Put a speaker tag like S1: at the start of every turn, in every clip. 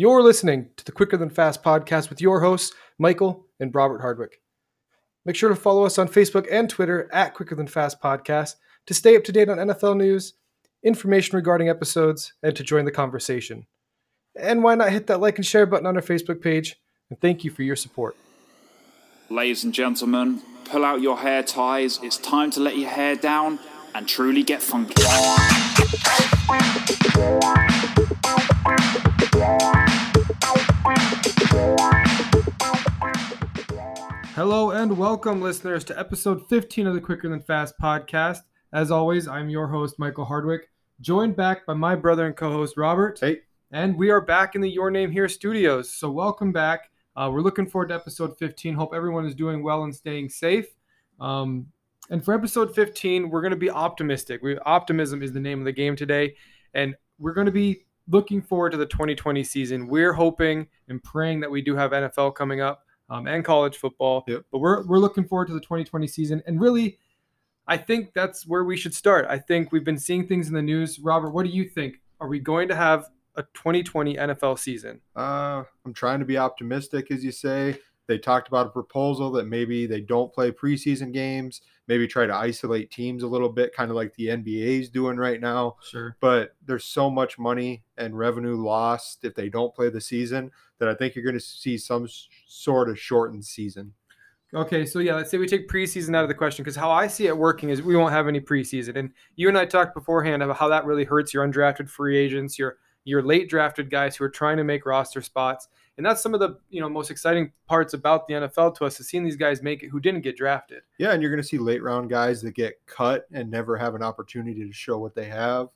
S1: You're listening to the Quicker Than Fast podcast with your hosts, Michael and Robert Hardwick. Make sure to follow us on Facebook and Twitter at Quicker Than Fast Podcast to stay up to date on NFL news, information regarding episodes, and to join the conversation. And why not hit that like and share button on our Facebook page? And thank you for your support.
S2: Ladies and gentlemen, pull out your hair ties. It's time to let your hair down and truly get funky.
S1: Hello and welcome, listeners, to episode 15 of the Quicker Than Fast podcast. As always, I'm your host, Michael Hardwick, joined back by my brother and co host, Robert.
S3: Hey.
S1: And we are back in the Your Name Here studios. So, welcome back. Uh, we're looking forward to episode 15. Hope everyone is doing well and staying safe. Um, and for episode 15, we're going to be optimistic. We, optimism is the name of the game today. And we're going to be looking forward to the 2020 season. We're hoping and praying that we do have NFL coming up um, and college football.
S3: Yep.
S1: But we're, we're looking forward to the 2020 season. And really, I think that's where we should start. I think we've been seeing things in the news. Robert, what do you think? Are we going to have a 2020 NFL season?
S3: Uh, I'm trying to be optimistic, as you say. They talked about a proposal that maybe they don't play preseason games, maybe try to isolate teams a little bit, kind of like the NBA is doing right now.
S1: Sure.
S3: But there's so much money and revenue lost if they don't play the season that I think you're going to see some sort of shortened season.
S1: Okay, so yeah, let's say we take preseason out of the question because how I see it working is we won't have any preseason, and you and I talked beforehand about how that really hurts your undrafted free agents, your your late drafted guys who are trying to make roster spots, and that's some of the you know most exciting parts about the NFL to us is seeing these guys make it who didn't get drafted.
S3: Yeah, and you're going to see late round guys that get cut and never have an opportunity to show what they have.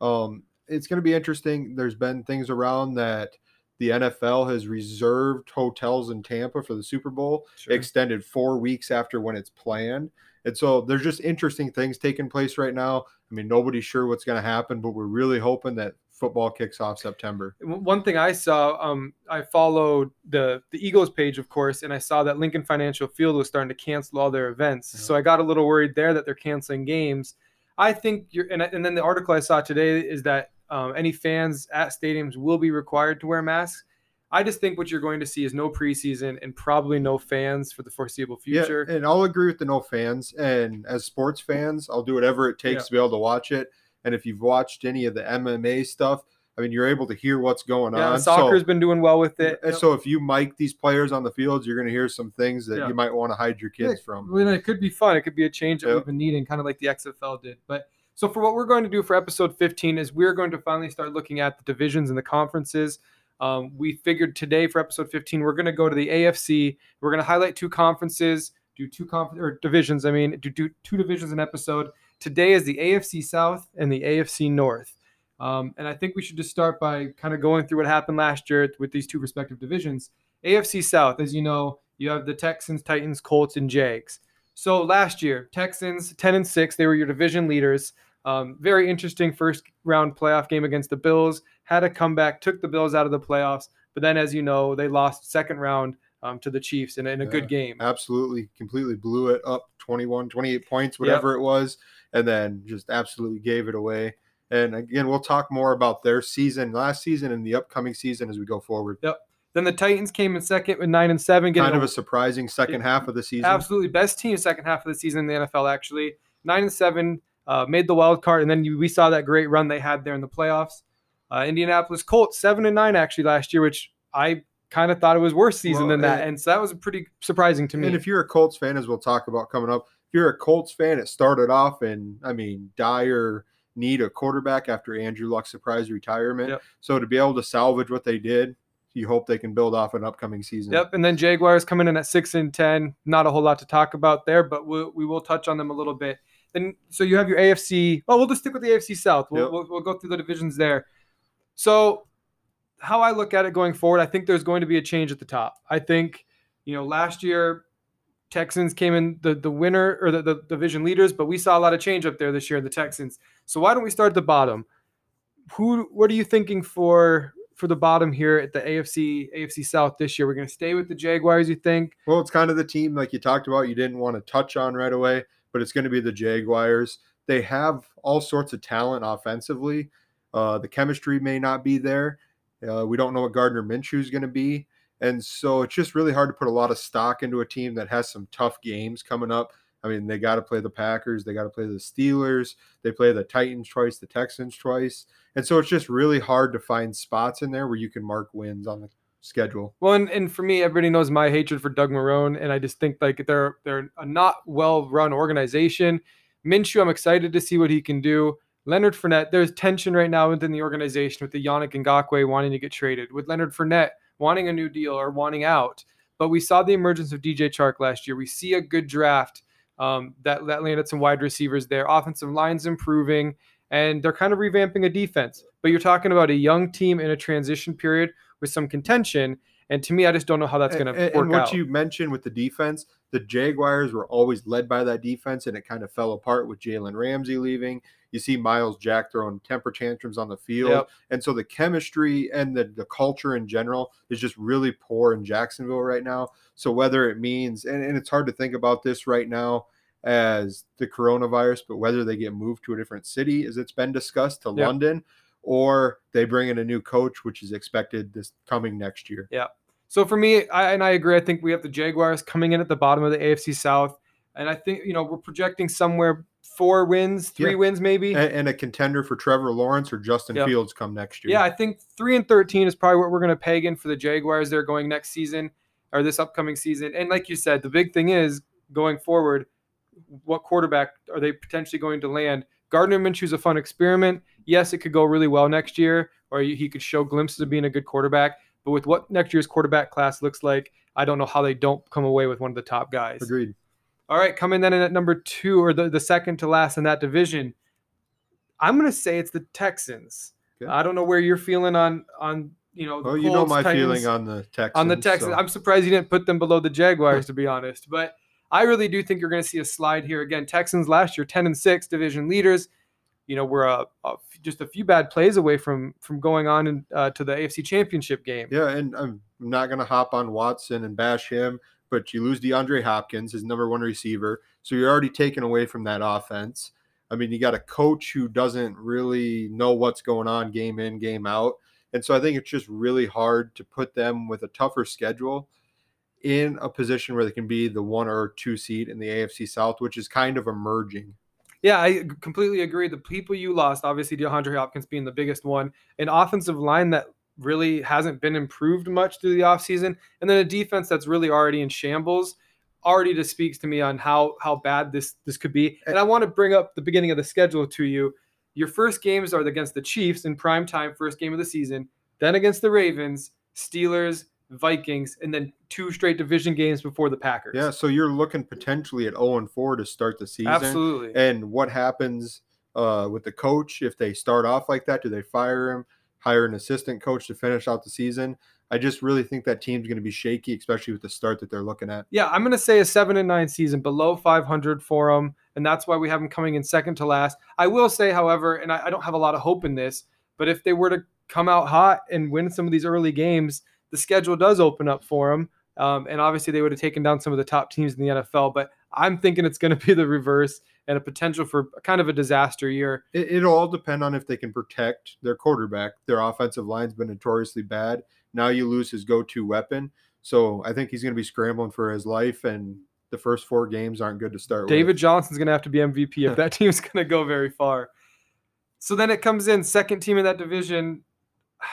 S3: Um, it's going to be interesting. There's been things around that the NFL has reserved hotels in Tampa for the Super Bowl, extended four weeks after when it's planned. And so there's just interesting things taking place right now. I mean, nobody's sure what's going to happen, but we're really hoping that football kicks off September.
S1: One thing I saw, um, I followed the the Eagles page, of course, and I saw that Lincoln Financial Field was starting to cancel all their events.
S3: Yeah.
S1: So I got a little worried there that they're canceling games. I think you're, and, and then the article I saw today is that um, any fans at stadiums will be required to wear masks. I just think what you're going to see is no preseason and probably no fans for the foreseeable future.
S3: Yeah, and I'll agree with the no fans. And as sports fans, I'll do whatever it takes
S1: Yeah.
S3: to be able to watch it. And if you've watched any of the MMA stuff, I mean, you're able to hear what's going
S1: Yeah,
S3: on.
S1: soccer's
S3: so,
S1: been doing well with it.
S3: and so if you mic these players on the fields, you're going to hear some things that
S1: Yeah.
S3: you might want to hide your kids from.
S1: Well, it could be fun. It could be a change that
S3: Yep.
S1: we've been needing, kind of like the XFL did. But so for what we're going to do for episode 15 is we're going to finally start looking at the divisions and the conferences. Um, we figured today for episode 15 we're going to go to the AFC. We're going to highlight two conferences, do two conf- or divisions. I mean, do, do two divisions an episode. Today is the AFC South and the AFC North. Um, and I think we should just start by kind of going through what happened last year with these two respective divisions. AFC South, as you know, you have the Texans, Titans, Colts, and Jags. So last year, Texans 10 and 6, they were your division leaders. Um, very interesting first round playoff game against the Bills. Had a comeback, took the Bills out of the playoffs. But then, as you know, they lost second round um, to the Chiefs in, in a good game.
S3: Absolutely, completely blew it up 21, 28 points, whatever it was, and then just absolutely gave it away. And again, we'll talk more about their season last season and the upcoming season as we go forward. Yep.
S1: Then the Titans came in second with nine and seven, getting
S3: Kind of
S1: a-
S3: a surprising second half of the season.
S1: absolutely best team second half of the season in the NFL. Actually, nine and seven, uh, made the wild card, and then you, we saw that great run they had there in the playoffs. Uh, Indianapolis Colts seven and nine actually last year, which I kind of thought it was worse season
S3: Well,
S1: than that,
S3: and-
S1: and so that was pretty surprising to me.
S3: And if you're a Colts fan, as we'll talk about coming up, you're a Colts fan, it started off in, I mean, dire need a quarterback after Andrew Luck's surprise retirement.
S1: Yep.
S3: So to be able to salvage what they did, you hope they can build off an upcoming season.
S1: Yep, and then Jaguars coming in at six and ten. Not a whole lot to talk about there, but we'll, we will touch on them a little bit. And so you have your AFC. Oh, we'll just stick with the AFC South. We'll,
S3: Yep.
S1: we'll, we'll go through the divisions there. So, how I look at it going forward, I think there's going to be a change at the top. I think, you know, last year Texans came in the the winner or the, the division leaders, but we saw a lot of change up there this year. In the Texans. So why don't we start at the bottom? Who? What are you thinking for for the bottom here at the AFC AFC South this year? We're going to stay with the Jaguars. You think?
S3: Well, it's kind of the team like you talked about. You didn't want to touch on right away, but it's going to be the Jaguars. They have all sorts of talent offensively. Uh, the chemistry may not be there, Uh, we don't know what Gardner Minshew is going to be. And so it's just really hard to put a lot of stock into a team that has some tough games coming up. I mean, they got to play the Packers, they got to play the Steelers, they play the Titans twice, the Texans twice. And so it's just really hard to find spots in there where you can mark wins on the schedule.
S1: Well, and, and for me, everybody knows my hatred for Doug Marrone, and I just think like they're they're a not well run organization. Minshew, I'm excited to see what he can do. Leonard Fournette, there's tension right now within the organization with the Yannick Ngakoue wanting to get traded, with Leonard Fournette wanting a new deal or wanting out. But we saw the emergence of DJ Chark last year. We see a good draft um, that, that landed some wide receivers there. Offensive line's improving, and they're kind of revamping a defense. But you're talking about a young team in a transition period with some contention. And to me, I just don't know how that's going to work
S3: and what
S1: out.
S3: you mentioned with the defense, the Jaguars were always led by that defense, and it kind of fell apart with Jalen Ramsey leaving. You see Myles Jack throwing temper tantrums on the field.
S1: Yep.
S3: And so the chemistry and the, the culture in general is just really poor in Jacksonville right now. So whether it means, and, and it's hard to think about this right now as the coronavirus, but whether they get moved to a different city, as it's been discussed, to
S1: Yep.
S3: London, or they bring in a new coach, which is expected this coming next year.
S1: So for me, I, and I agree. I think we have the Jaguars coming in at the bottom of the AFC South, and I think you know we're projecting somewhere four wins, three
S3: Yeah.
S1: wins maybe.
S3: And, and a contender for Trevor Lawrence or Justin
S1: Yep.
S3: Fields come next year.
S1: Yeah, I think three and thirteen is probably what we're going to peg in for the Jaguars. They're going next season or this upcoming season. And like you said, the big thing is going forward, what quarterback are they potentially going to land? Gardner Minshew's a fun experiment. Yes, it could go really well next year, or he could show glimpses of being a good quarterback. But with what next year's quarterback class looks like, I don't know how they don't come away with one of the top guys.
S3: Agreed.
S1: All right, coming then in at number two, or the, the second to last in that division, I'm going to say it's the Texans.
S3: Okay.
S1: I don't know where you're feeling on on you know. Oh,
S3: Well, you know my
S1: Titans-
S3: feeling on the Texans.
S1: on the Texans.
S3: so-
S1: I'm surprised you didn't put them below the Jaguars, to be honest. But I really do think you're going to see a slide here again. Texans last year, 10 and six, division leaders. You know, we're just a few bad plays away from from going on in, uh, to the AFC Championship game.
S3: Yeah, and I'm not going to hop on Watson and bash him, but you lose DeAndre Hopkins, his number one receiver. So you're already taken away from that offense. I mean, you got a coach who doesn't really know what's going on game in, game out. And so I think it's just really hard to put them with a tougher schedule in a position where they can be the one or two seed in the AFC South, which is kind of emerging.
S1: Yeah, I completely agree. The people you lost, obviously DeAndre Hopkins being the biggest one, an offensive line that really hasn't been improved much through the offseason, and then a defense that's really already in shambles. Already just speaks to me on how how bad this this could be. Eh and I want to bring up the beginning of the schedule to you. Your first games are against the Chiefs in prime time, first game of the season, then against the Ravens, Steelers, Vikings, and then two straight division games before the Packers.
S3: Yeah, so you're looking potentially at 0 and 4 to start the season.
S1: absolutely.
S3: and what happens uh, with the coach if they start off like that? Do they fire him, hire an assistant coach to finish out the season? I just really think that team's going to be shaky, especially with the start that they're looking at.
S1: Yeah, I'm going to say a seven and nine season, below 500 for them, and that's why we have them coming in second to last. I will say, however, and I, I don't have a lot of hope in this, but if they were to come out hot and win some of these early games, the schedule does open up for them. Um, and obviously, they would have taken down some of the top teams in the NFL. But I'm thinking it's going to be the reverse and a potential for kind of a disaster year.
S3: It, it'll all depend on if they can protect their quarterback. Their offensive line's been notoriously bad. Now you lose his go-to weapon, so I think he's going to be scrambling for his life. And the first four games aren't good to start
S1: David
S3: with.
S1: Johnson's going to have to be MVP if that team's going to go very far. So then it comes in second team in that division.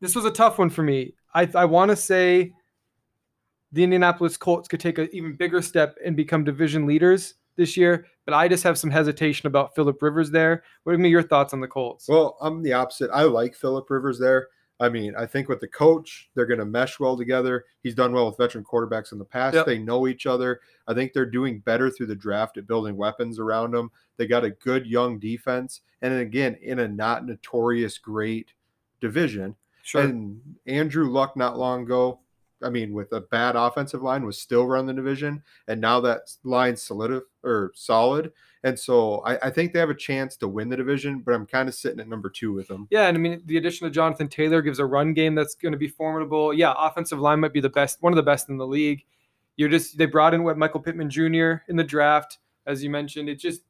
S1: This was a tough one for me. I I want to say the Indianapolis Colts could take an even bigger step and become division leaders this year, but I just have some hesitation about Philip Rivers there. What are your thoughts on the Colts?
S3: Well, I'm the opposite. I like Philip Rivers there. I mean, I think with the coach, they're going to mesh well together. He's done well with veteran quarterbacks in the past.
S1: Yep.
S3: They know each other. I think they're doing better through the draft at building weapons around them. They got a good young defense. And again, in a not notorious great division.
S1: Sure.
S3: And Andrew Luck not long ago, I mean, with a bad offensive line, was still run the division, and now that line's solid or solid, and so I, I think they have a chance to win the division. But I'm kind of sitting at number two with them.
S1: Yeah, and I mean the addition of Jonathan Taylor gives a run game that's going to be formidable. Yeah, offensive line might be the best, one of the best in the league. You're just they brought in what Michael Pittman Jr. in the draft, as you mentioned. It just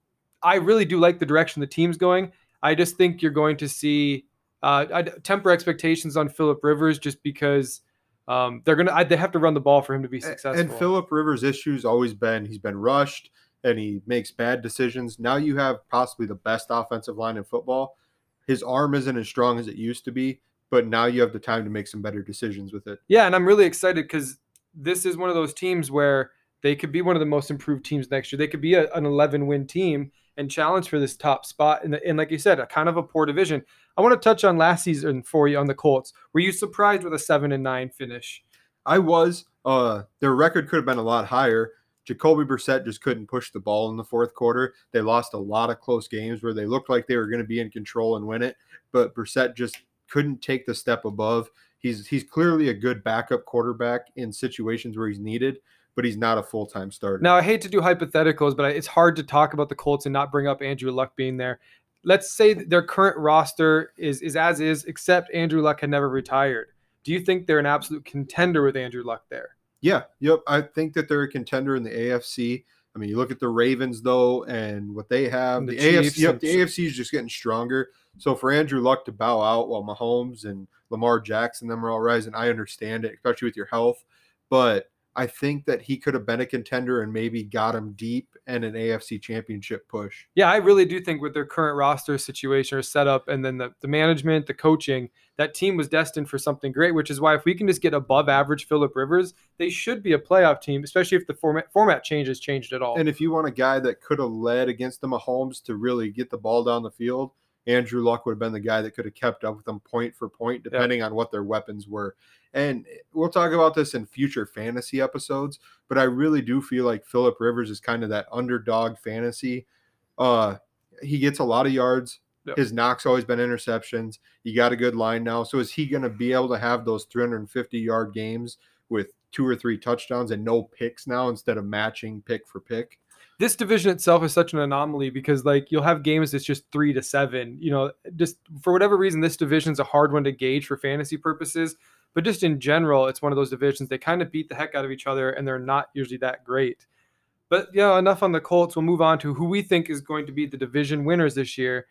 S1: I really do like the direction the team's going. I just think you're going to see Uh, I'd temper expectations on Philip Rivers just because um, they're gonna I, they have to run the ball for him to be successful.
S3: And Philip Rivers' issues always been he's been rushed and he makes bad decisions. Now you have possibly the best offensive line in football. His arm isn't as strong as it used to be, but now you have the time to make some better decisions with it.
S1: Yeah, and I'm really excited because this is one of those teams where they could be one of the most improved teams next year. They could be a, an 11 win team and challenge for this top spot. And, and like you said, a kind of a poor division. I want to touch on last season for you on the Colts. Were you surprised with a seven and nine finish?
S3: I was. Uh, their record could have been a lot higher. Jacoby Brissett just couldn't push the ball in the fourth quarter. They lost a lot of close games where they looked like they were going to be in control and win it, but Brissett just couldn't take the step above. He's he's clearly a good backup quarterback in situations where he's needed, but he's not a full time starter.
S1: Now I hate to do hypotheticals, but it's hard to talk about the Colts and not bring up Andrew Luck being there. Let's say their current roster is is as is, except Andrew Luck had never retired. Do you think they're an absolute contender with Andrew Luck there?
S3: Yeah, yep. I think that they're a contender in the AFC. I mean, you look at the Ravens though, and what they have.
S1: The
S3: The, AFC, yep, the AFC is just getting stronger. So for Andrew Luck to bow out while Mahomes and Lamar Jackson them are all rising, I understand it, especially with your health. But I think that he could have been a contender and maybe got him deep in an AFC championship push.
S1: Yeah, I really do think with their current roster situation or setup and then the, the management, the coaching, that team was destined for something great, which is why if we can just get above average Philip Rivers, they should be a playoff team, especially if the format format changes changed at all.
S3: And if you want a guy that could have led against the Mahomes to really get the ball down the field, Andrew Luck would have been the guy that could have kept up with them point for point, depending on what their weapons were. And we'll talk about this in future fantasy episodes, but I really do feel like Philip Rivers is kind of that underdog fantasy. Uh, he gets a lot of yards.
S1: Yep.
S3: His knocks always been interceptions. He got a good line now. So is he going to be able to have those 350 yard games with two or three touchdowns and no picks now instead of matching pick for pick?
S1: This division itself is such an anomaly because like you'll have games that's just three to seven. You know, just for whatever reason, this division's a hard one to gauge for fantasy purposes. But just in general, it's one of those divisions they kind of beat the heck out of each other, and they're not usually that great. But yeah, enough on the Colts. We'll move on to who we think is going to be the division winners this year.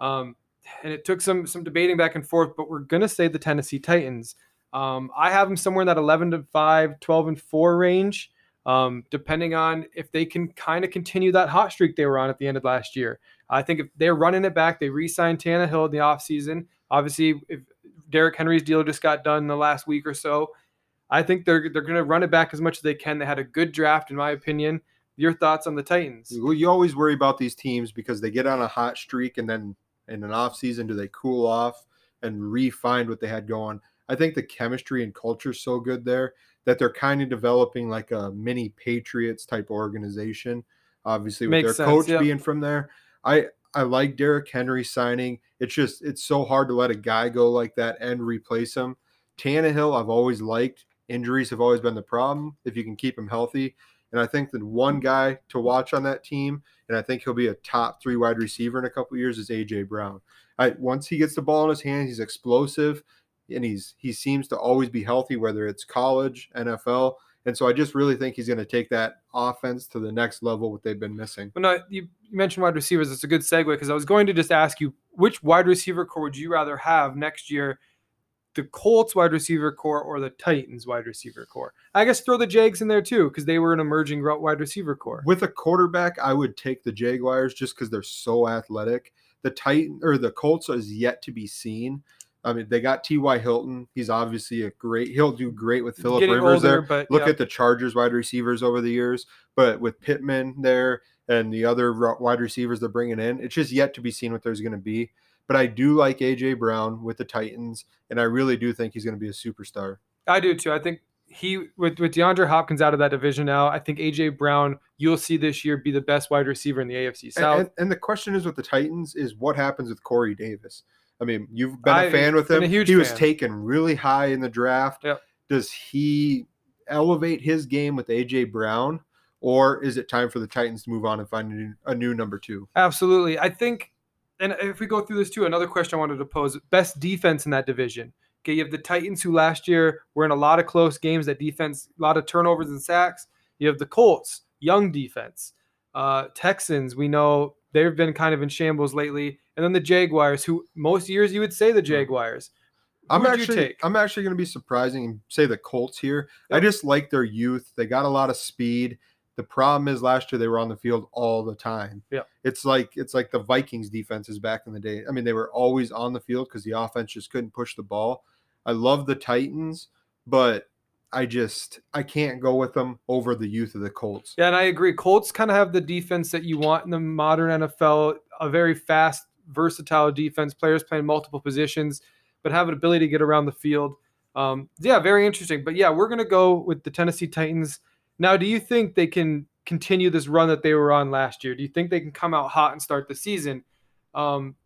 S1: Um, and it took some some debating back and forth, but we're gonna say the Tennessee Titans. Um, I have them somewhere in that 11 to 5, 12 and 4 range um, depending on if they can kind of continue that hot streak they were on at the end of last year. I think if they're running it back, they re-signed Tannehill in the offseason. Obviously, if Derrick Henry's deal just got done in the last week or so, I think they're they're going to run it back as much as they can. They had a good draft, in my opinion. Your thoughts on the Titans?
S3: Well, you always worry about these teams because they get on a hot streak and then in an off season, do they cool off and re-find what they had going? I think the chemistry and culture is so good there that they're kind of developing like a mini Patriots type organization. Obviously, with
S1: Makes
S3: their
S1: sense,
S3: coach
S1: yeah.
S3: being from there, I I like Derrick Henry signing. It's just it's so hard to let a guy go like that and replace him. Tannehill, I've always liked. Injuries have always been the problem. If you can keep him healthy, and I think that one guy to watch on that team, and I think he'll be a top three wide receiver in a couple years, is AJ Brown. I once he gets the ball in his hands, he's explosive, and he's he seems to always be healthy, whether it's college, NFL. And so I just really think he's going to take that offense to the next level, what they've been missing.
S1: Well, no, you mentioned wide receivers. It's a good segue because I was going to just ask you which wide receiver core would you rather have next year, the Colts wide receiver core or the Titans wide receiver core? I guess throw the Jags in there too because they were an emerging wide receiver core.
S3: With a quarterback, I would take the Jaguars just because they're so athletic. The Titan or the Colts is yet to be seen. I mean, they got T.Y. Hilton. He's obviously a great. He'll do great with Philip Rivers
S1: older,
S3: there.
S1: but
S3: Look
S1: yeah.
S3: at the Chargers wide receivers over the years, but with Pittman there and the other wide receivers they're bringing in, it's just yet to be seen what there's going to be. But I do like AJ Brown with the Titans, and I really do think he's going to be a superstar.
S1: I do too. I think he with with DeAndre Hopkins out of that division now. I think AJ Brown you'll see this year be the best wide receiver in the AFC
S3: And,
S1: South.
S3: and, and the question is with the Titans is what happens with Corey Davis. I mean, you've been
S1: I-
S3: a fan with him. he was taken really high in the draft.
S1: Yep.
S3: Does he elevate his game with AJ Brown, or is it time for the Titans to move on and find a new, a new number two?
S1: Absolutely. I think, and if we go through this too, another question I wanted to pose best defense in that division. Okay, you have the Titans, who last year were in a lot of close games, that defense, a lot of turnovers and sacks. You have the Colts, young defense. Uh, Texans, we know they've been kind of in shambles lately. And then the Jaguars, who most years you would say the Jaguars. Who
S3: I'm actually
S1: take?
S3: I'm actually going to be surprising and say the Colts here. I just like their youth. They got a lot of speed. The problem is last year they were on the field all the time.
S1: Yep.
S3: It's like it's like the Vikings defenses back in the day. I mean, they were always on the field because the offense just couldn't push the ball. I love the Titans, but I just I can't go with them over the youth of the Colts.
S1: Yeah, and I agree. Colts kind of have the defense that you want in the modern NFL, a very fast, versatile defense, players playing multiple positions, but have an ability to get around the field. Um, yeah, very interesting. But yeah, we're going to go with the Tennessee Titans. Now, do you think they can continue this run that they were on last year? Do you think they can come out hot and start the season? Um,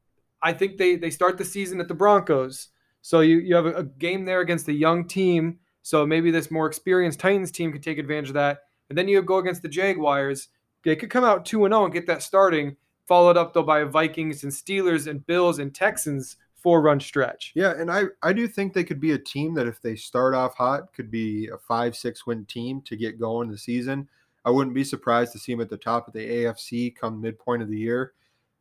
S1: I think they they start the season at the Broncos. So you, you have a, game there against a young team. So maybe this more experienced Titans team could take advantage of that. And then you go against the Jaguars. They could come out 2 0 and get that starting, followed up though by Vikings and Steelers and Bills and Texans four run stretch.
S3: Yeah, and I I do think they could be a team that if they start off hot could be a five six win team to get going the season. I wouldn't be surprised to see them at the top of the AFC come midpoint of the year.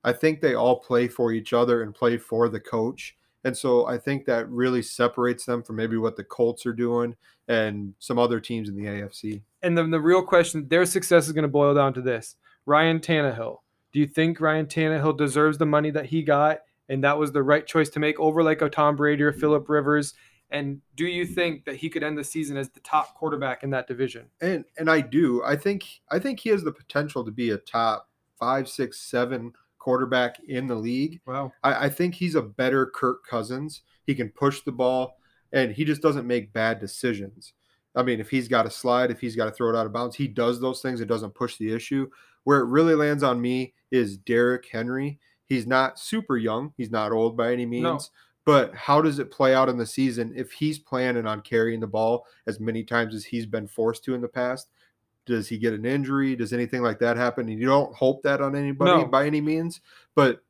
S3: I think they all play for each other and play for the coach. And so I think that really separates them from maybe what the Colts are doing and some other teams in the AFC.
S1: And then the real question, their success is going to boil down to this Ryan Tannehill. Do you think Ryan Tannehill deserves the money that he got? And that was the right choice to make over like a Tom Brady or Philip Rivers? And do you think that he could end the season as the top quarterback in that division?
S3: And and I do. I think I think he has the potential to be a top five, six, seven quarterback in the league.
S1: Wow.
S3: I, I think he's a better Kirk Cousins. He can push the ball and he just doesn't make bad decisions. I mean, if he's got to slide, if he's got to throw it out of bounds, he does those things. It doesn't push the issue. Where it really lands on me is Derrick Henry. He's not super young. He's not old by any means. But how does it play out in the season if he's planning on carrying the ball as many times as he's been forced to in the past? Does he get an injury? Does anything like that happen? And you don't hope that on anybody
S1: No.
S3: by any means, but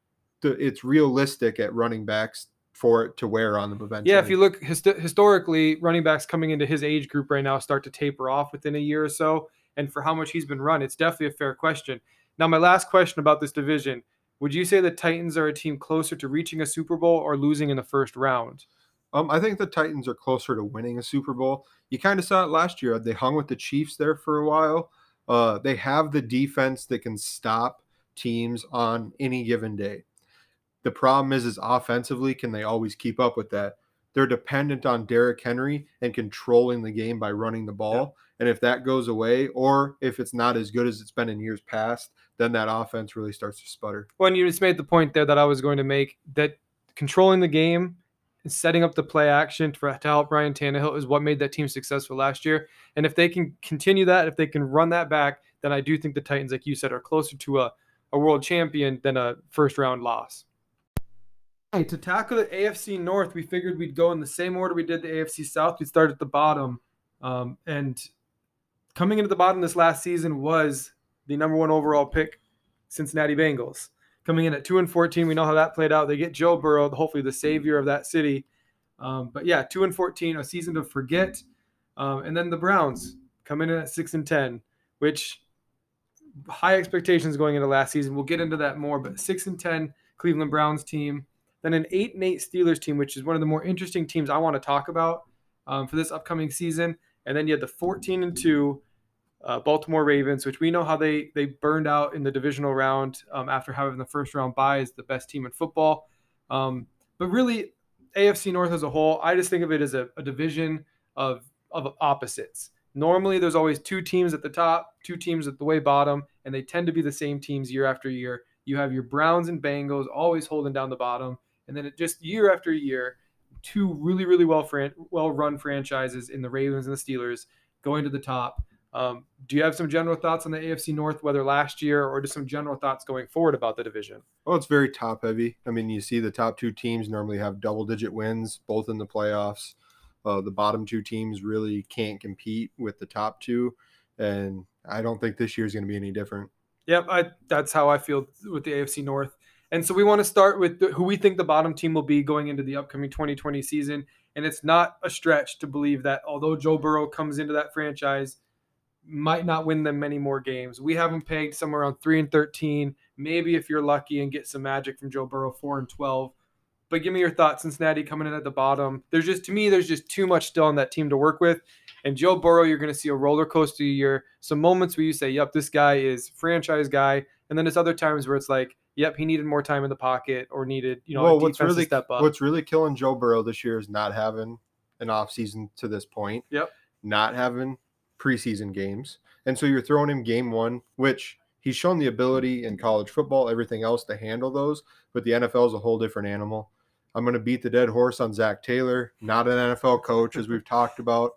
S3: the, it's realistic at running backs for it to wear on them eventually.
S1: Yeah, if you look hist- historically, running backs coming into his age group right now start to taper off within a year or so. And for how much he's been run, it's definitely a fair question. Now, my last question about this division would you say the Titans are a team closer to reaching a Super Bowl or losing in the first round?
S3: Um, I think the Titans are closer to winning a Super Bowl. You kind of saw it last year. They hung with the Chiefs there for a while. Uh, they have the defense that can stop teams on any given day. The problem is, is offensively, can they always keep up with that? They're dependent on Derrick Henry and controlling the game by running the ball. And if that goes away, or if it's not as good as it's been in years past, then that offense really starts to sputter.
S1: Well, and you just made the point there that I was going to make that controlling the game and setting up the play action for, to help Ryan Tannehill is what made that team successful last year. And if they can continue that, if they can run that back, then I do think the Titans, like you said, are closer to a, a world champion than a first round loss. Hey, to tackle the AFC North, we figured we'd go in the same order we did the AFC South. We'd start at the bottom. Um, and coming into the bottom this last season was the number one overall pick, Cincinnati Bengals. Coming in at two and fourteen, we know how that played out. They get Joe Burrow, hopefully the savior of that city. Um, but yeah, two and fourteen, a season to forget. Um, and then the Browns coming in at six and ten, which high expectations going into last season. We'll get into that more, but six and ten Cleveland Browns team, then an eight and eight Steelers team, which is one of the more interesting teams I want to talk about um, for this upcoming season. And then you had the fourteen and two uh, Baltimore Ravens, which we know how they they burned out in the divisional round um, after having the first round bye as the best team in football. Um, but really, AFC North as a whole, I just think of it as a, a division of of opposites. Normally, there's always two teams at the top, two teams at the way bottom, and they tend to be the same teams year after year. You have your Browns and Bengals always holding down the bottom, and then it just year after year, two really really well fran- well run franchises in the Ravens and the Steelers going to the top. Um, do you have some general thoughts on the AFC North, whether last year or just some general thoughts going forward about the division?
S3: Well, it's very top heavy. I mean, you see the top two teams normally have double digit wins, both in the playoffs. Uh, the bottom two teams really can't compete with the top two. And I don't think this year is going to be any different.
S1: Yep, I, that's how I feel with the AFC North. And so we want to start with the, who we think the bottom team will be going into the upcoming 2020 season. And it's not a stretch to believe that although Joe Burrow comes into that franchise, might not win them many more games. We have them pegged somewhere around three and thirteen. Maybe if you're lucky and get some magic from Joe Burrow, four and twelve. But give me your thoughts, Cincinnati coming in at the bottom. There's just to me, there's just too much still on that team to work with. And Joe Burrow, you're going to see a roller coaster year. Some moments where you say, "Yep, this guy is franchise guy," and then there's other times where it's like, "Yep, he needed more time in the pocket or needed, you know,
S3: well,
S1: a
S3: what's really
S1: step up."
S3: what's really killing Joe Burrow this year is not having an off season to this point.
S1: Yep.
S3: Not having preseason games, and so you're throwing him game one, which he's shown the ability in college football, everything else to handle those. But the NFL is a whole different animal. I'm going to beat the dead horse on Zac Taylor, not an NFL coach, as we've talked about.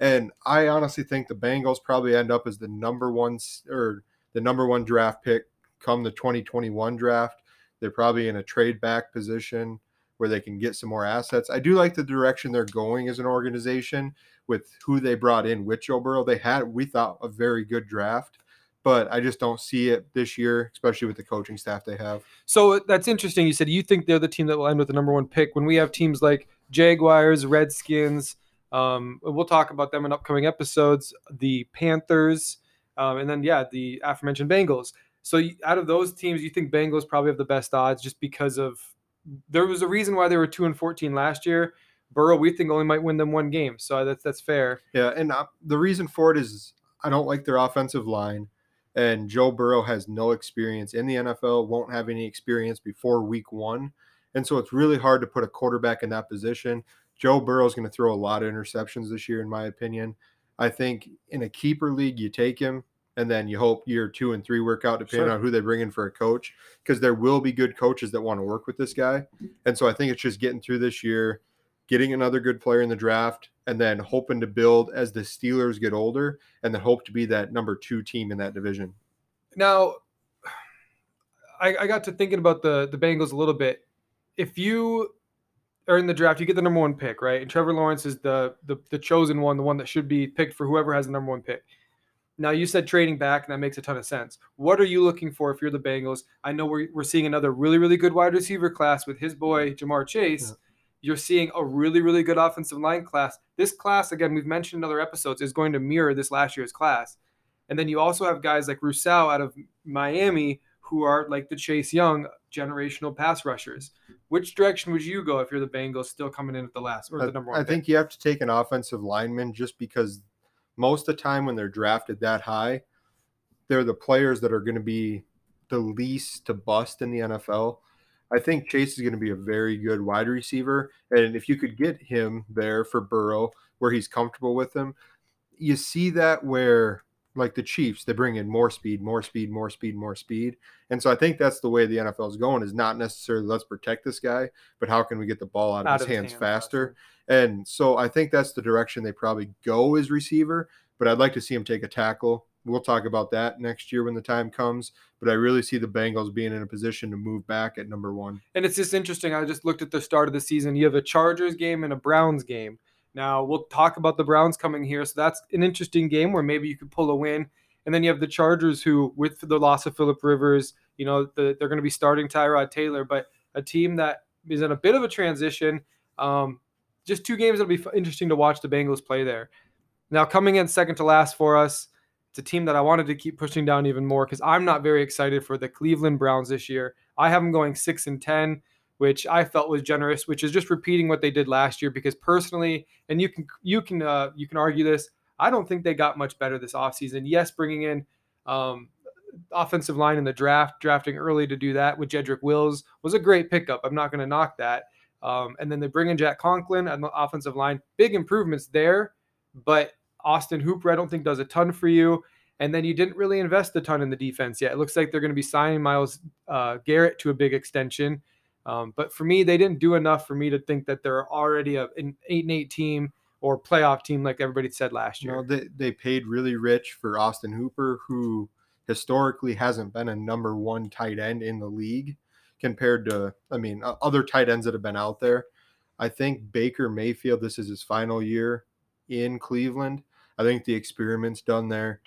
S3: And I honestly think the Bengals probably end up as the number one or the number one draft pick come the 2021 draft. They're probably in a trade back position where they can get some more assets. I do like the direction they're going as an organization with who they brought in Joe Burrow. They had, we thought, a very good draft, but I just don't see it this year, especially with the coaching staff they have.
S1: So that's interesting. You said you think they're the team that will end with the number one pick. When we have teams like Jaguars, Redskins, um, we'll talk about them in upcoming episodes. The Panthers, um, and then yeah, the aforementioned Bengals. So out of those teams, you think Bengals probably have the best odds just because of there was a reason why they were two and fourteen last year. Burrow, we think only might win them one game, so that's that's fair.
S3: Yeah, and uh, the reason for it is I don't like their offensive line, and Joe Burrow has no experience in the NFL, won't have any experience before Week One, and so it's really hard to put a quarterback in that position. Joe Burrow is going to throw a lot of interceptions this year, in my opinion. I think in a keeper league, you take him, and then you hope year two and three work out, depending
S1: Sure.
S3: on who they bring in for a coach, because there will be good coaches that want to work with this guy, and so I think it's just getting through this year getting another good player in the draft, and then hoping to build as the Steelers get older, and then hope to be that number two team in that division.
S1: Now, I, I got to thinking about the the Bengals a little bit. If you are in the draft, you get the number one pick, right? And Trevor Lawrence is the the, the chosen one, the one that should be picked for whoever has the number one pick. Now you said trading back, and that makes a ton of sense. What are you looking for if you're the Bengals? I know we're, we're seeing another really, really good wide receiver class with his boy Ja'Marr Chase.
S3: Yeah.
S1: You're seeing a really, really good offensive line class. This class, again, we've mentioned in other episodes, is going to mirror this last year's class. And then you also have guys like Rousseau out of Miami who are like the Chase Young generational pass rushers. Which direction would you go if you're the Bengals still coming in at the last or
S3: I,
S1: the number one?
S3: I
S1: pick?
S3: think you have to take an offensive lineman just because most of the time when they're drafted that high, they're the players that are going to be the least to bust in the NFL. I think Chase is going to be a very good wide receiver. And if you could get him there for Burrow, where he's comfortable with him, you see that where, like the Chiefs, they bring in more speed, more speed, more speed, more speed. And so I think that's the way the NFL is going is not necessarily let's protect this guy, but how can we get the ball out of
S1: Out
S3: his
S1: of his
S3: hands
S1: hands
S3: faster? And so I think that's the direction they probably go as receiver. But I'd like to see him take a tackle. We'll talk about that next year when the time comes. But I really see the Bengals being in a position to move back at number one.
S1: And it's just interesting. I just looked at the start of the season. You have a Chargers game and a Browns game. Now we'll talk about the Browns coming here, so that's an interesting game where maybe you could pull a win. And then you have the Chargers, who, with the loss of Philip Rivers, you know the, they're going to be starting Tyrod Taylor, but a team that is in a bit of a transition. Um, just two games that'll be interesting to watch the Bengals play there. Now coming in second to last for us, it's a team that I wanted to keep pushing down even more because I'm not very excited for the Cleveland Browns this year. I have them going six and ten, which I felt was generous, which is just repeating what they did last year. Because personally, and you can you can uh, you can argue this, I don't think they got much better this offseason. Yes, bringing in um, offensive line in the draft, drafting early to do that with Jedrick Wills was a great pickup. I'm not going to knock that. Um, and then they bring in Jack Conklin on the offensive line. Big improvements there, but Austin Hooper, I don't think does a ton for you. And then you didn't really invest a ton in the defense yet. It looks like they're going to be signing Myles uh, Garrett to a big extension. Um, but for me, they didn't do enough for me to think that they're already a, an eight and eight team or playoff team like everybody said last
S3: You
S1: year.
S3: know, they, they paid really rich for Austin Hooper, who historically hasn't been a number one tight end in the league compared to, I mean, other tight ends that have been out there. I think Baker Mayfield, this is his final year in Cleveland. I think the experiment's done there.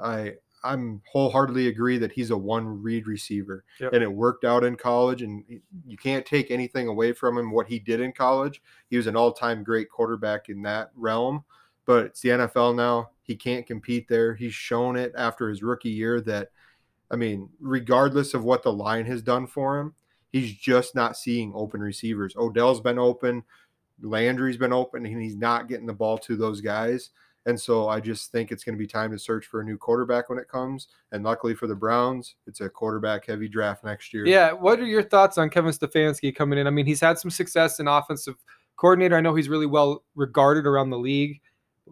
S3: I I'm wholeheartedly agree that he's a one read receiver,
S1: Yep.
S3: and it worked out in college. And you can't take anything away from him what he did in college. He was an all time great quarterback in that realm. but it's the NFL now. He can't compete there. He's shown it after his rookie year that, I mean, regardless of what the line has done for him, he's just not seeing open receivers. Odell's been open, Landry's been open, and he's not getting the ball to those guys. And so I just think it's going to be time to search for a new quarterback when it comes. And luckily for the Browns, it's a quarterback heavy draft next year.
S1: Yeah. What are your thoughts on Kevin Stefanski coming in? I mean, he's had some success in offensive coordinator. I know he's really well regarded around the league.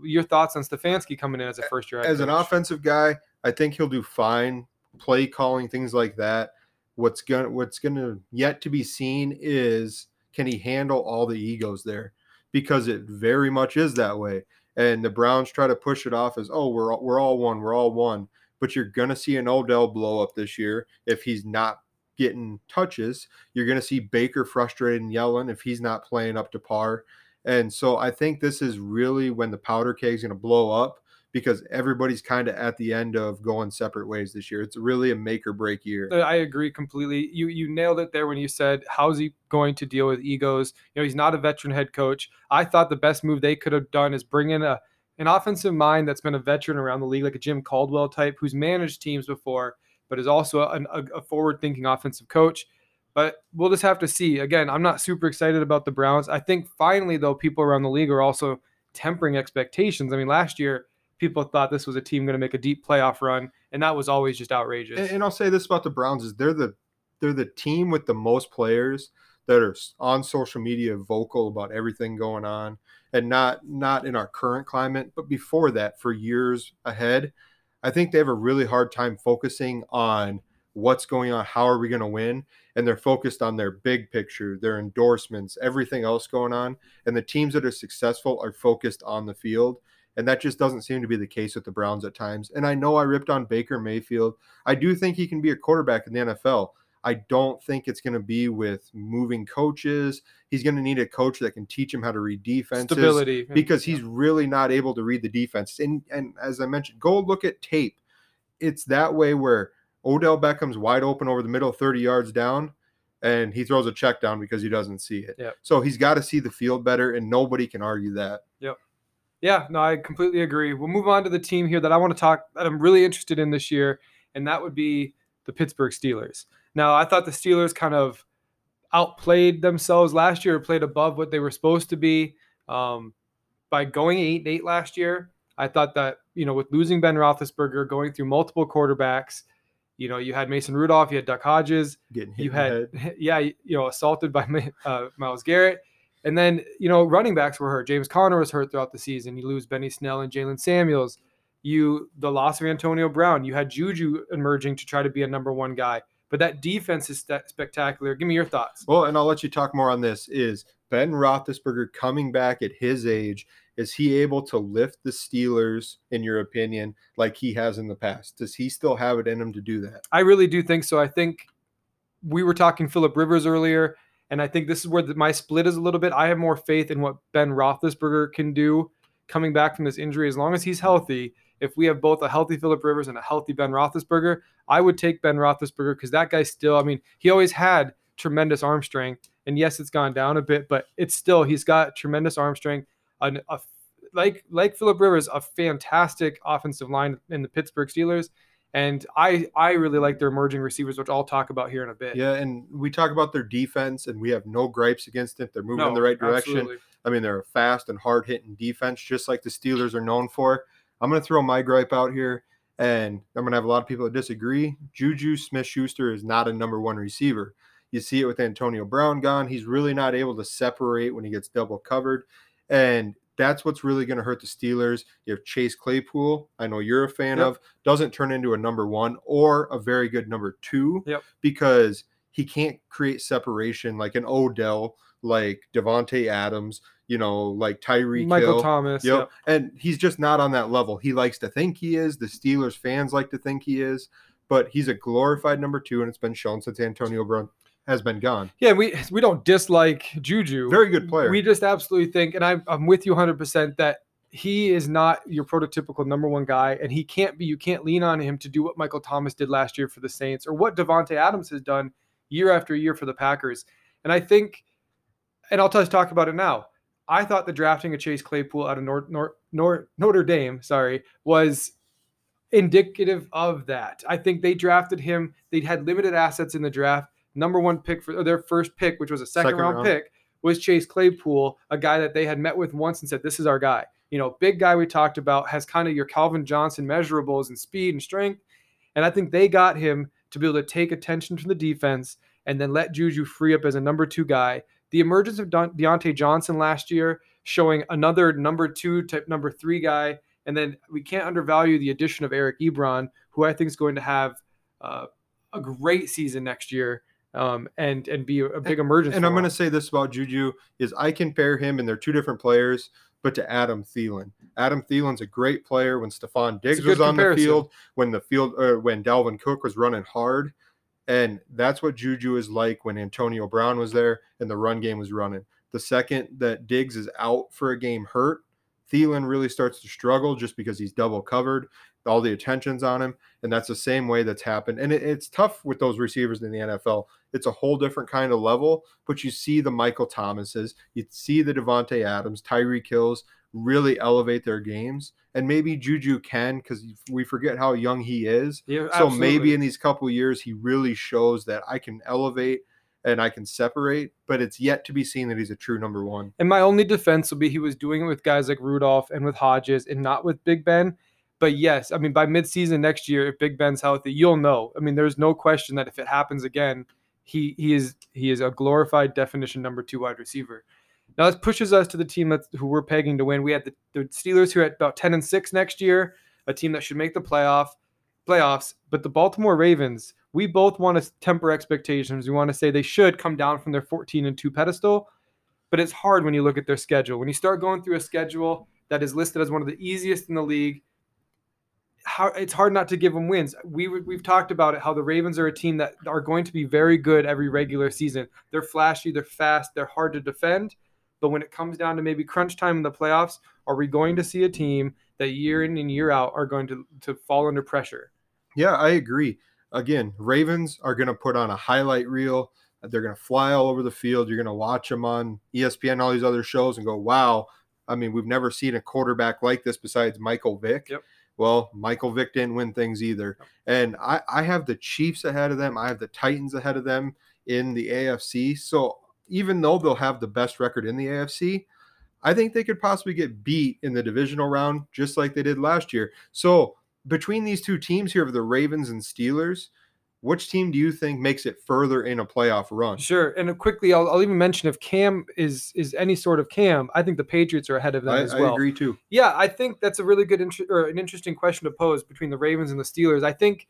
S1: Your thoughts on Stefanski coming in as a first year?
S3: As an offensive guy, I think he'll do fine. Play calling, things like that. What's gonna what's gonna yet to be seen is can he handle all the egos there? Because it very much is that way and the Browns try to push it off as oh we're all, we're all one we're all one but you're going to see an Odell blow up this year if he's not getting touches. You're going to see Baker frustrated and yelling if he's not playing up to par. And so I think this is really when the powder keg is going to blow up because everybody's kind of at the end of going separate ways this year. It's really a make or break year.
S1: Uh, I agree completely. You you nailed it there when you said how's he going to deal with egos? You know, he's not a veteran head coach. I thought the best move they could have done is bring in a an offensive mind that's been a veteran around the league, like a Jim Caldwell type, who's managed teams before, but is also a, a forward thinking offensive coach. But we'll just have to see. Again, I'm not super excited about the Browns. I think finally, though, people around the league are also tempering expectations. I mean, last year people thought this was a team going to make a deep playoff run, and that was always just outrageous.
S3: And, and I'll say this about the Browns: is they're the they're the team with the most players that are on social media vocal about everything going on and not not in our current climate but before that for years ahead i think they have a really hard time focusing on what's going on how are we going to win and they're focused on their big picture their endorsements everything else going on and the teams that are successful are focused on the field and that just doesn't seem to be the case with the Browns at times. And I know I ripped on Baker Mayfield. I do think he can be a quarterback in the NFL. I don't think it's going to be with moving coaches. He's going to need a coach that can teach him how to read defenses.
S1: Stability.
S3: Because he's really not able to read the defense. And, and as I mentioned, go look at tape. It's that way where Odell Beckham's wide open over the middle, 30 yards down, and he throws a check down because he doesn't see it.
S1: Yep.
S3: So he's got to see the field better, and nobody can argue that.
S1: Yep. Yeah, no, I completely agree. We'll move on to the team here that I want to talk that I'm really interested in this year, and that would be the Pittsburgh Steelers. Now, I thought the Steelers kind of outplayed themselves last year, played above what they were supposed to be um, by going eight and eight last year. I thought that you know with losing Ben Roethlisberger, going through multiple quarterbacks, you know you had Mason Rudolph, you had Duck Hodges, you had yeah, you know assaulted by uh, Myles Garrett and then, you know, running backs were hurt. James Conner was hurt throughout the season. You lose Benny Snell and Jalen Samuels. You the loss of Antonio Brown. You had Juju emerging to try to be a number one guy. But that defense is st- spectacular. Give me your thoughts.
S3: Well, and I'll let you talk more on this. Is Ben Roethlisberger coming back at his age? Is he able to lift the Steelers, in your opinion, like he has in the past? Does he still have it in him to do that?
S1: I really do think so. I think we were talking Philip Rivers earlier. And I think this is where the, my split is a little bit. I have more faith in what Ben Roethlisberger can do coming back from this injury. As long as he's healthy, if we have both a healthy Philip Rivers and a healthy Ben Roethlisberger, I would take Ben Roethlisberger because that guy still, I mean, he always had tremendous arm strength. And yes, it's gone down a bit, but it's still, he's got tremendous arm strength. An, a, like like Philip Rivers, a fantastic offensive line in the Pittsburgh Steelers. And I I really like their emerging receivers, which I'll talk about here in a bit.
S3: Yeah, and we talk about their defense, and we have no gripes against it. They're moving no, in the right direction. Absolutely. I mean, they're a fast and hard hitting defense, just like the Steelers are known for. I'm going to throw my gripe out here, and I'm going to have a lot of people that disagree. Juju Smith Schuster is not a number one receiver. You see it with Antonio Brown gone. He's really not able to separate when he gets double covered. And that's what's really going to hurt the Steelers. If Chase Claypool, I know you're a fan yep. of, doesn't turn into a number one or a very good number two
S1: yep.
S3: because he can't create separation like an Odell, like Davante Adams, you know, like Tyreek
S1: Michael
S3: Hill.
S1: Thomas.
S3: Yep. yep. And he's just not on that level. He likes to think he is. The Steelers fans like to think he is, but he's a glorified number two, and it's been shown since Antonio Brown has been gone.
S1: Yeah, we we don't dislike Juju.
S3: Very good player.
S1: We just absolutely think, and I'm, I'm with you 100% that he is not your prototypical number one guy, and he can't be. You can't lean on him to do what Michael Thomas did last year for the Saints or what Davante Adams has done year after year for the Packers. And I think, and I'll just talk about it now. I thought the drafting of Chase Claypool out of Nor- Nor- Nor- Notre Dame, sorry, was indicative of that. I think they drafted him. They had limited assets in the draft. Number one pick for their first pick, which was a second,
S3: Second
S1: round,
S3: round.
S1: pick, was Chase Claypool, a guy that they had met with once and said, "This is our guy." You know, big guy we talked about has kind of your Calvin Johnson measurables and speed and strength, and I think they got him to be able to take attention from the defense and then let Juju free up as a number two guy. The emergence of Don- Diontae Johnson last year, showing another number two type number three guy, and then we can't undervalue the addition of Eric Ebron, who I think is going to have uh, a great season next year um, and and be a, big emergence.
S3: And
S1: for
S3: I'm going to say this about Juju is I compare him, and they're two different players, but to Adam Thielen. Adam Thielen's a great player when Stefon Diggs was on
S1: comparison.
S3: the field, when the field, or when Dalvin Cook was running hard, and that's what Juju is like when Antonio Brown was there and the run game was running. The second that Diggs is out for a game hurt, Thielen really starts to struggle just because he's double covered. All the attention's on him, and that's the same way that's happened. And it, it's tough with those receivers in the NFL. It's a whole different kind of level, but you see the Michael Thomases, you see the Davante Adams, Tyreek Hills really elevate their games, and maybe Juju can because we forget how young he is.
S1: Yeah,
S3: So maybe in these couple years he really shows that I can elevate and I can separate, but it's yet to be seen that he's a true number one.
S1: And my only defense will be he was doing it with guys like Rudolph and with Hodges and not with Big Ben. But yes, I mean, by midseason next year, if Big Ben's healthy, you'll know. I mean, there's no question that if it happens again, he he is he is a glorified definition number two wide receiver. Now this pushes us to the team that's who we're pegging to win. We had the, the Steelers who are at about 10 and 6 next year, a team that should make the playoff playoffs. But the Baltimore Ravens, we both want to temper expectations. We want to say they should come down from their 14 and 2 pedestal but it's hard when you look at their schedule. When you start going through a schedule that is listed as one of the easiest in the league, how it's hard not to give them wins. We we've talked about it how the Ravens are a team that are going to be very good every regular season. They're flashy, they're fast, they're hard to defend, but when it comes down to maybe crunch time in the playoffs, are we going to see a team that year in and year out are going to to fall under pressure?
S3: Yeah, I agree. Again, Ravens are going to put on a highlight reel. They're going to fly all over the field. You're going to watch them on ESPN, all these other shows, and go, wow. I mean, we've never seen a quarterback like this besides Michael Vick.
S1: Yep.
S3: Well, Michael Vick didn't win things either. And I, I have the Chiefs ahead of them. I have the Titans ahead of them in the AFC. So even though they'll have the best record in the AFC, I think they could possibly get beat in the divisional round just like they did last year. So between these two teams here of the Ravens and Steelers, which team do you think makes it further in a playoff run?
S1: Sure. And quickly, I'll, I'll even mention if Cam is is any sort of Cam, I think the Patriots are ahead of them
S3: I,
S1: as
S3: I agree too.
S1: Yeah, I think that's a really good or an interesting question to pose between the Ravens and the Steelers. I think,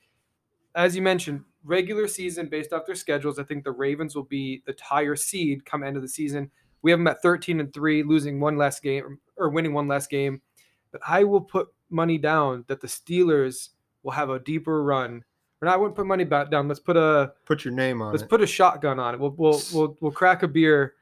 S1: as you mentioned, regular season based off their schedules, I think the Ravens will be the higher seed come end of the season. We have them at 13 and three, losing one less game or winning one less game. But I will put money down that the Steelers will have a deeper run. Or not, I wouldn't put money back down. Let's put a
S3: Put your name on
S1: let's
S3: it.
S1: put a shotgun on it. We'll we'll we'll, we'll crack a beer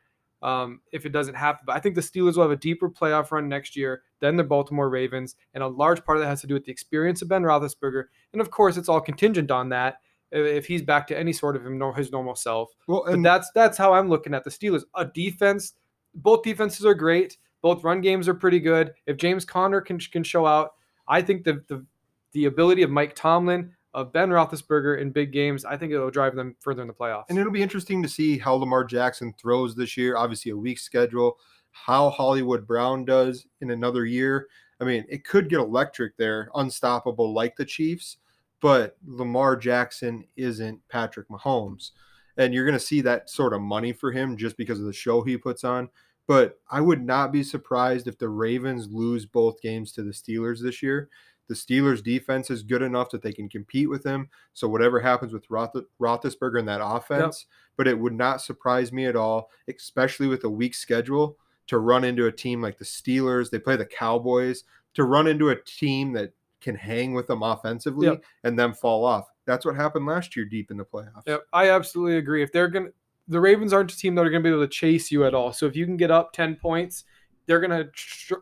S1: um, if it doesn't happen. But I think the Steelers will have a deeper playoff run next year than the Baltimore Ravens, and a large part of that has to do with the experience of Ben Roethlisberger, and of course, it's all contingent on that if he's back to any sort of him, his normal self.
S3: well,
S1: But
S3: and
S1: that's that's how I'm looking at the Steelers. A defense, both defenses are great. Both run games are pretty good. If James Conner can can show out, I think the the the ability of Mike Tomlin, of Ben Roethlisberger in big games, I think it'll drive them further in the playoffs.
S3: And it'll be interesting to see how Lamar Jackson throws this year. Obviously, a weak schedule. How Hollywood Brown does in another year. I mean, it could get electric there, unstoppable like the Chiefs, but Lamar Jackson isn't Patrick Mahomes. And you're going to see that sort of money for him just because of the show he puts on. But I would not be surprised if the Ravens lose both games to the Steelers this year. The Steelers' defense is good enough that they can compete with him. So whatever happens with Roth- Roethlisberger in that offense, but it would not surprise me at all, especially with a weak schedule, to run into a team like the Steelers. They play the Cowboys to run into a team that can hang with them offensively
S1: Yep.
S3: and then fall off. That's what happened last year deep in the playoffs.
S1: Yep, I absolutely agree. If they're gonna, the Ravens aren't a team that are gonna be able to chase you at all. So if you can get up ten points, they're gonna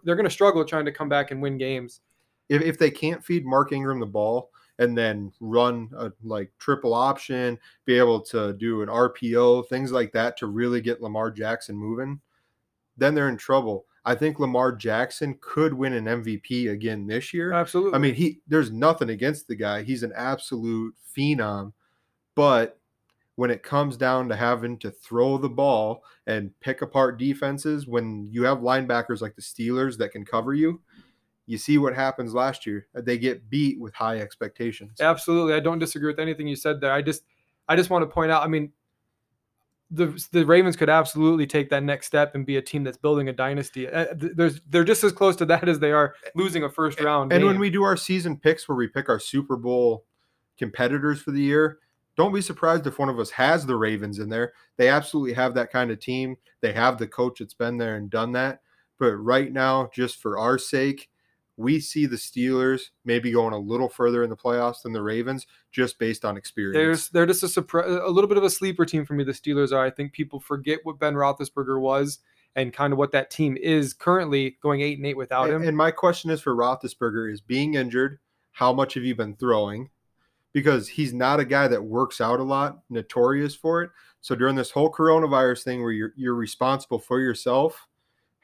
S1: they're gonna struggle trying to come back and win games.
S3: If, if they can't feed Mark Ingram the ball and then run a like triple option, be able to do an RPO, things like that to really get Lamar Jackson moving, then they're in trouble. I think Lamar Jackson could win an MVP again this year.
S1: Absolutely.
S3: I mean, he there's nothing against the guy. He's an absolute phenom. But when it comes down to having to throw the ball and pick apart defenses, when you have linebackers like the Steelers that can cover you, you see what happens last year. They get beat with high expectations.
S1: Absolutely. I don't disagree with anything you said there. I just I just want to point out, I mean, the the Ravens could absolutely take that next step and be a team that's building a dynasty. Uh, th- There's they're just as close to that as they are losing a first round.
S3: And when we do our season picks where we pick our Super Bowl competitors for the year, don't be surprised if one of us has the Ravens in there. They absolutely have that kind of team. They have the coach that's been there and done that. But right now, just for our sake, we see the Steelers maybe going a little further in the playoffs than the Ravens just based on experience.
S1: There's they're just a surprise, a little bit of a sleeper team for me. The Steelers are. I think people forget what Ben Roethlisberger was and kind of what that team is currently going eight and eight without
S3: and,
S1: him.
S3: and my question is for Roethlisberger is being injured, how much have you been throwing? Because he's not a guy that works out a lot, notorious for it. So during this whole coronavirus thing where you're you're responsible for yourself,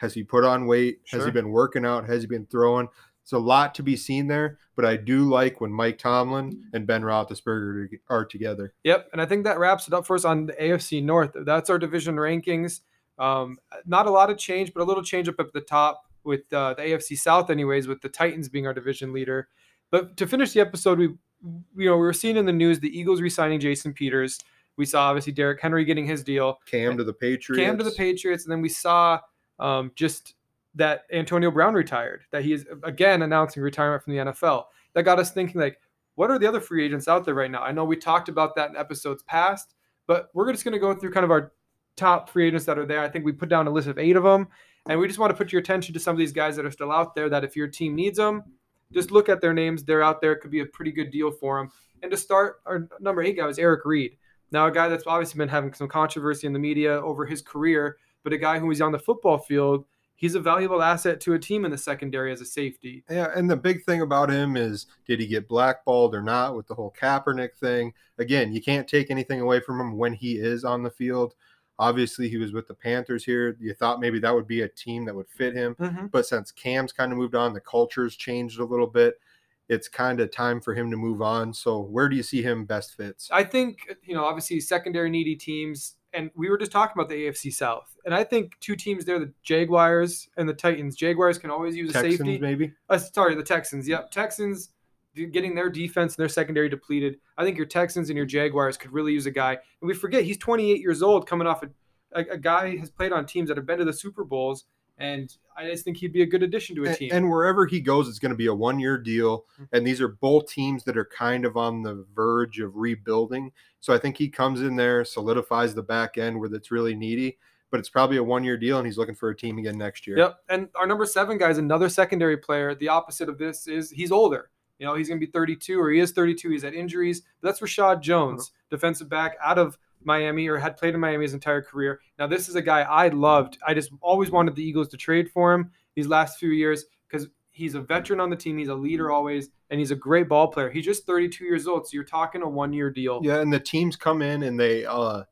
S3: has he put on weight? Has he been working out? Has he been throwing? It's a lot to be seen there, but I do like when Mike Tomlin and Ben Roethlisberger are together.
S1: Yep, and I think that wraps it up for us on the AFC North. That's our division rankings. Um, not a lot of change, but a little change up at the top with uh, the AFC South, anyways, with the Titans being our division leader. But to finish the episode, we, you know, we were seeing in the news the Eagles re-signing Jason Peters. We saw obviously Derrick Henry getting his deal.
S3: Cam to the Patriots.
S1: Cam to the Patriots, and then we saw um, just that Antonio Brown retired. That he is again announcing retirement from the NFL. That got us thinking, like, what are the other free agents out there right now? I know we talked about that in episodes past, but we're just going to go through kind of our top free agents that are there. I think we put down a list of eight of them, and we just want to put your attention to some of these guys that are still out there. That if your team needs them, just look at their names. They're out there. It could be a pretty good deal for them. And to start, our number eight guy was Eric Reid. Now, a guy that's obviously been having some controversy in the media over his career, but a guy who is on the football field, he's a valuable asset to a team in the secondary as a safety.
S3: Yeah, and the big thing about him is did he get blackballed or not with the whole Kaepernick thing? Again, you can't take anything away from him when he is on the field. Obviously, he was with the Panthers here. You thought maybe that would be a team that would fit him. Mm-hmm. But since Cam's kind of moved on, the culture's changed a little bit. It's kind of time for him to move on. So, where do you see him best fits?
S1: I think, you know, obviously secondary needy teams, and we were just talking about the AFC South. And I think two teams there, the Jaguars and the Titans. Jaguars can always use a
S3: Texans,
S1: safety.
S3: maybe?
S1: Uh, sorry, the Texans. Yep, Texans getting their defense and their secondary depleted. I think your Texans and your Jaguars could really use a guy. And we forget he's 28 years old, coming off a, a, a guy has played on teams that have been to the Super Bowls, and I just think he'd be a good addition to a team.
S3: and wherever he goes, it's going to be a one year deal. Mm-hmm. And these are both teams that are kind of on the verge of rebuilding. So I think he comes in there, solidifies the back end where it's really needy. But it's probably a one year deal, and he's looking for a team again next year.
S1: Yep. And our number seven guy is another secondary player. The opposite of this is he's older. You know, he's going to be 32 or he is 32. He's had injuries. That's Reshad Jones, uh-huh. defensive back out of Miami or had played in Miami his entire career. Now, this is a guy I loved. I just always wanted the Eagles to trade for him these last few years because he's a veteran on the team. He's a leader always, and he's a great ball player. He's just 32 years old. So you're talking a one year deal.
S3: Yeah, and the teams come in and they uh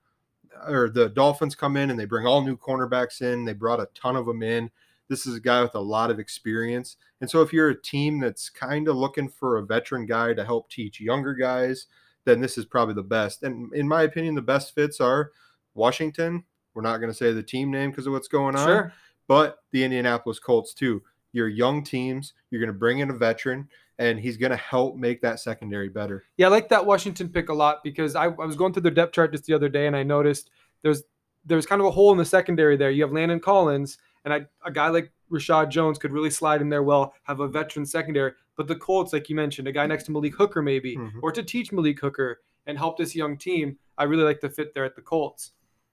S3: or the Dolphins come in and they bring all new cornerbacks in. They brought a ton of them in. This is a guy with a lot of experience. And so if you're a team that's kind of looking for a veteran guy to help teach younger guys, then this is probably the best. And in my opinion, the best fits are Washington. We're not going to say the team name because of what's going on,
S1: Sure.
S3: but the Indianapolis Colts too. You're young teams. You're going to bring in a veteran, and he's going to help make that secondary better.
S1: Yeah, I like that Washington pick a lot because I, I was going through their depth chart just the other day and I noticed there's there's kind of a hole in the secondary there. You have Landon Collins and I, a guy like Reshad Jones could really slide in there well, have a veteran secondary. But the Colts, like you mentioned, a guy next to Malik Hooker maybe,
S3: Mhm.
S1: or to teach Malik Hooker and help this young team, I really like the fit there at the Colts.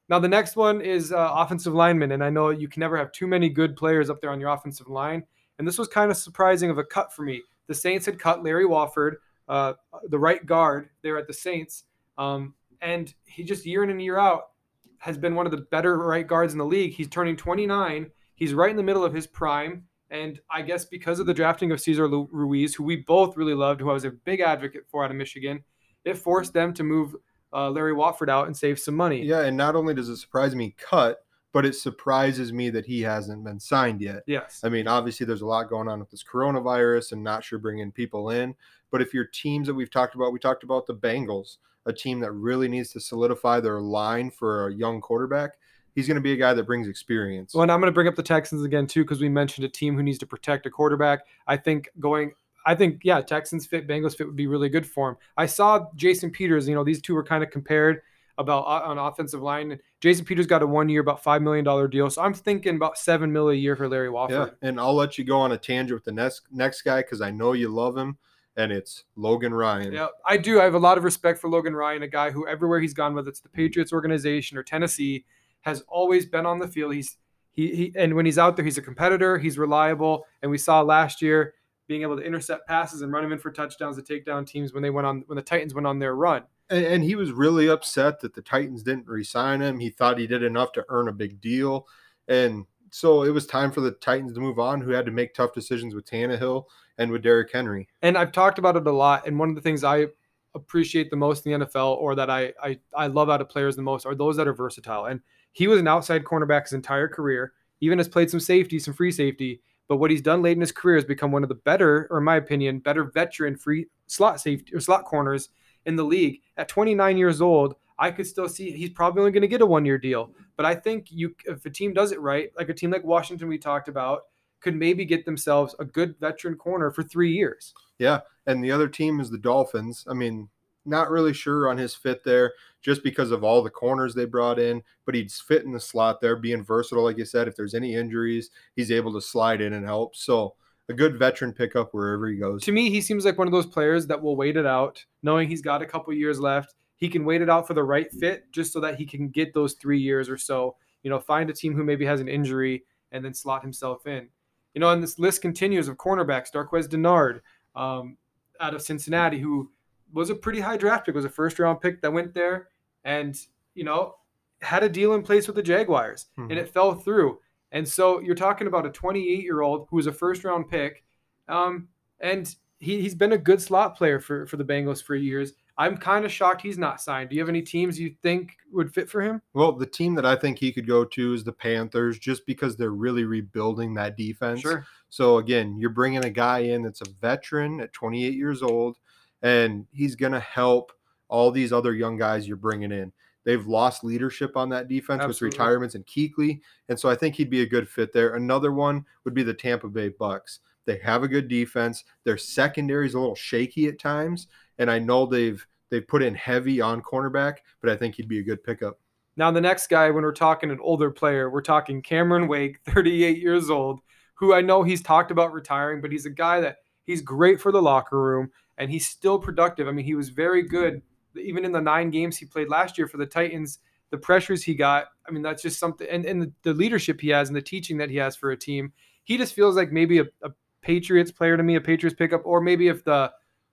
S1: Now the next one is uh, offensive lineman, and I know you can never have too many good players up there on your offensive line. And this was kind of surprising of a cut for me. The Saints had cut Larry Warford, uh, the right guard there at the Saints, um, and he just year in and year out has been one of the better right guards in the league. He's turning 29. He's right in the middle of his prime. And I guess because of the drafting of Cesar Ruiz, who we both really loved, who I was a big advocate for out of Michigan, it forced them to move uh, Larry Warford out and save some money.
S3: Yeah, and not only does it surprise me cut, but it surprises me that he hasn't been signed yet.
S1: Yes.
S3: I mean, obviously, there's a lot going on with this coronavirus and not sure bringing people in. But if your teams that we've talked about, we talked about the Bengals, a team that really needs to solidify their line for a young quarterback. He's going to be a guy that brings experience.
S1: Well, and I'm going to bring up the Texans again too because we mentioned a team who needs to protect a quarterback. I think going, I think yeah, Texans fit, Bengals fit would be really good for him. I saw Jason Peters. You know, these two were kind of compared about uh, on offensive line. Jason Peters got a one year, about five million dollar deal. So I'm thinking about seven mil a year for Larry Warford.
S3: Yeah, and I'll let you go on a tangent with the next next guy because I know you love him, and it's Logan Ryan.
S1: Yeah, I do. I have a lot of respect for Logan Ryan, a guy who everywhere he's gone, whether it's the Patriots organization or Tennessee, has always been on the field. He's he, he and when he's out there, he's a competitor. He's reliable, and we saw last year being able to intercept passes and run him in for touchdowns to take down teams when they went on when the Titans went on their run.
S3: And, and he was really upset that the Titans didn't re-sign him. He thought he did enough to earn a big deal, and so it was time for the Titans to move on, who had to make tough decisions with Tannehill and with Derrick Henry.
S1: And I've talked about it a lot. And one of the things I appreciate the most in the NFL, or that I I, I love out of players the most, are those that are versatile. And he was an outside cornerback his entire career, even has played some safety, some free safety. But what he's done late in his career has become one of the better, or in my opinion, better veteran free slot safety or slot corners in the league. At 29 years old, I could still see he's probably only going to get a one year deal. But I think you, if a team does it right, like a team like Washington we talked about, could maybe get themselves a good veteran corner for three years.
S3: Yeah, and the other team is the Dolphins. I mean, not really sure on his fit there just because of all the corners they brought in, but he's fit in the slot there, being versatile. Like you said, if there's any injuries, he's able to slide in and help. So a good veteran pickup wherever he goes.
S1: To me, he seems like one of those players that will wait it out, knowing he's got a couple years left. He can wait it out for the right fit just so that he can get those three years or so. You know, find a team who maybe has an injury and then slot himself in. You know, and this list continues of cornerbacks. Darqueze Dennard um, out of Cincinnati, who was a pretty high draft pick, was a first round pick that went there and, you know, had a deal in place with the Jaguars
S3: Mhm.
S1: and it fell through. And so you're talking about a 28 year old who was a first round pick. Um, and he, he's been a good slot player for, for the Bengals for years. I'm kind of shocked he's not signed. Do you have any teams you think would fit for him?
S3: Well, the team that I think he could go to is the Panthers, just because they're really rebuilding that defense.
S1: Sure.
S3: So again, you're bringing a guy in that's a veteran at 28 years old, and he's going to help all these other young guys you're bringing in. They've lost leadership on that defense
S1: Absolutely.
S3: with retirements and Kuechly, and so I think he'd be a good fit there. Another one would be the Tampa Bay Bucks. They have a good defense. Their secondary is a little shaky at times, and I know they've they've put in heavy on cornerback, but I think he'd be a good pickup.
S1: Now, the next guy, when we're talking an older player, we're talking Cameron Wake, 38 years old, who I know he's talked about retiring, but he's a guy that he's great for the locker room and he's still productive. I mean, he was very good even in the nine games he played last year for the Titans. The pressures he got, I mean, that's just something, and, and the, leadership he has and the teaching that he has for a team. He just feels like maybe a, a Patriots player to me, a Patriots pickup, or maybe if the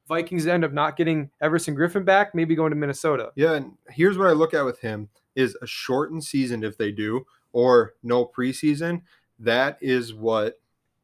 S1: Vikings end up not getting Everson Griffen back, maybe going to Minnesota.
S3: Yeah, and here's what I look at with him is a shortened season if they do, or no preseason. That is what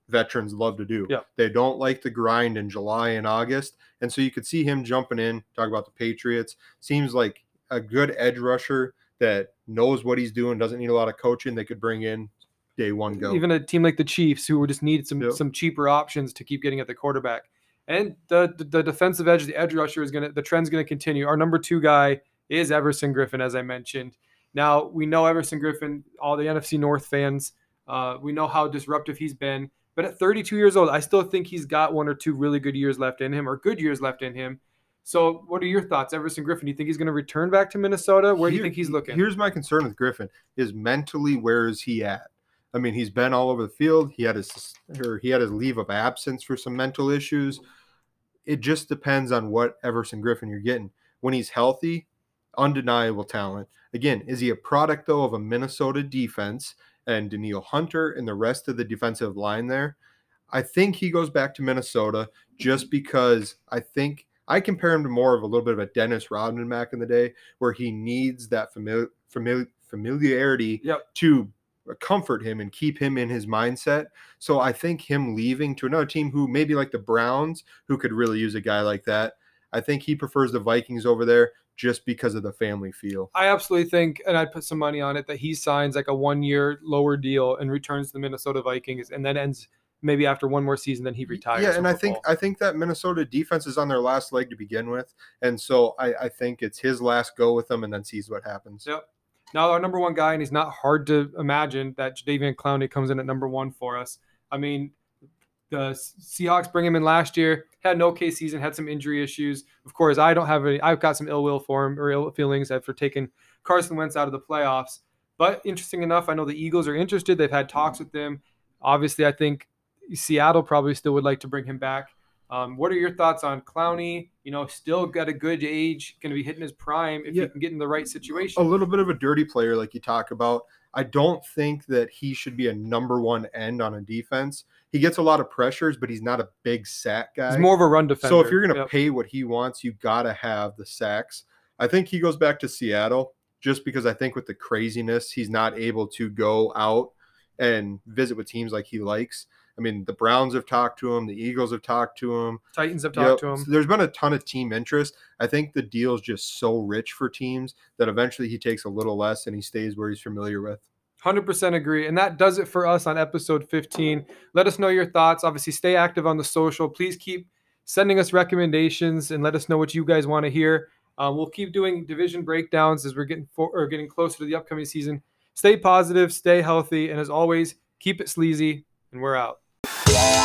S3: veterans love to do.
S1: Yeah.
S3: They don't like the grind in July and August. And so you could see him jumping in, talk about the Patriots. Seems like a good edge rusher that knows what he's doing, doesn't need a lot of coaching. They could bring in day one go.
S1: Even a team like the Chiefs, who just need some
S3: Yep.
S1: some cheaper options to keep getting at the quarterback. And the the, the defensive edge, the edge rusher is gonna the trend's gonna continue. Our number two guy is Everson Griffen, as I mentioned. Now we know Everson Griffen, all the NFC North fans, uh, we know how disruptive he's been. But at 32 years old, I still think he's got one or two really good years left in him, or good years left in him. So, what are your thoughts, Everson Griffen? Do you think he's going to return back to Minnesota? Where do you think he's looking?
S3: Here's my concern with Griffen: is mentally where is he at? I mean, he's been all over the field. He had his or he had his leave of absence for some mental issues. It just depends on what Everson Griffen you're getting. When he's healthy, undeniable talent. Again, is he a product though of a Minnesota defense and Danielle Hunter and the rest of the defensive line there? I think he goes back to Minnesota just because I think I compare him to more of a little bit of a Dennis Rodman back in the day, where he needs that familiar, familiar familiarity
S1: Yep.
S3: to comfort him and keep him in his mindset. So I think him leaving to another team who maybe like the Browns, who could really use a guy like that. I think he prefers the Vikings over there just because of the family feel.
S1: I absolutely think, and I'd put some money on it, that he signs like a one year lower deal and returns to the Minnesota Vikings and then ends maybe after one more season, then he retires.
S3: Yeah, and I think I think that Minnesota defense is on their last leg to begin with, and so I, I think it's his last go with them, and then sees what happens.
S1: Yep. Now our number one guy, and he's not hard to imagine that Jadeveon Clowney comes in at number one for us. I mean, the Seahawks bring him in last year, had an okay season, had some injury issues. Of course, I don't have any. I've got some ill will for him or ill feelings after taking Carson Wentz out of the playoffs. But interesting enough, I know the Eagles are interested. They've had talks with them. Obviously, I think Seattle probably still would like to bring him back. Um, what are your thoughts on Clowney? You know, still got a good age, going to be hitting his prime if
S3: Yeah.
S1: he can get in the right situation.
S3: A little bit of a dirty player, like you talk about. I don't think that he should be a number one end on a defense. He gets a lot of pressures, but he's not a big sack guy.
S1: He's more of a run defender.
S3: So if you're going to
S1: Yep.
S3: pay what he wants, you got to have the sacks. I think he goes back to Seattle just because I think with the craziness, he's not able to go out and visit with teams like he likes. I mean, the Browns have talked to him, the Eagles have talked to him.
S1: Titans have talked to him.
S3: So there's been a ton of team interest. I think the deal is just so rich for teams that eventually he takes a little less and he stays where he's familiar with.
S1: 100% agree. And that does it for us on episode 15. Let us know your thoughts. Obviously, stay active on the social. Please keep sending us recommendations and let us know what you guys want to hear. Um, we'll keep doing division breakdowns as we're getting for, or getting closer to the upcoming season. Stay positive, stay healthy, and as always, keep it sleazy. And we're out.
S4: Yeah.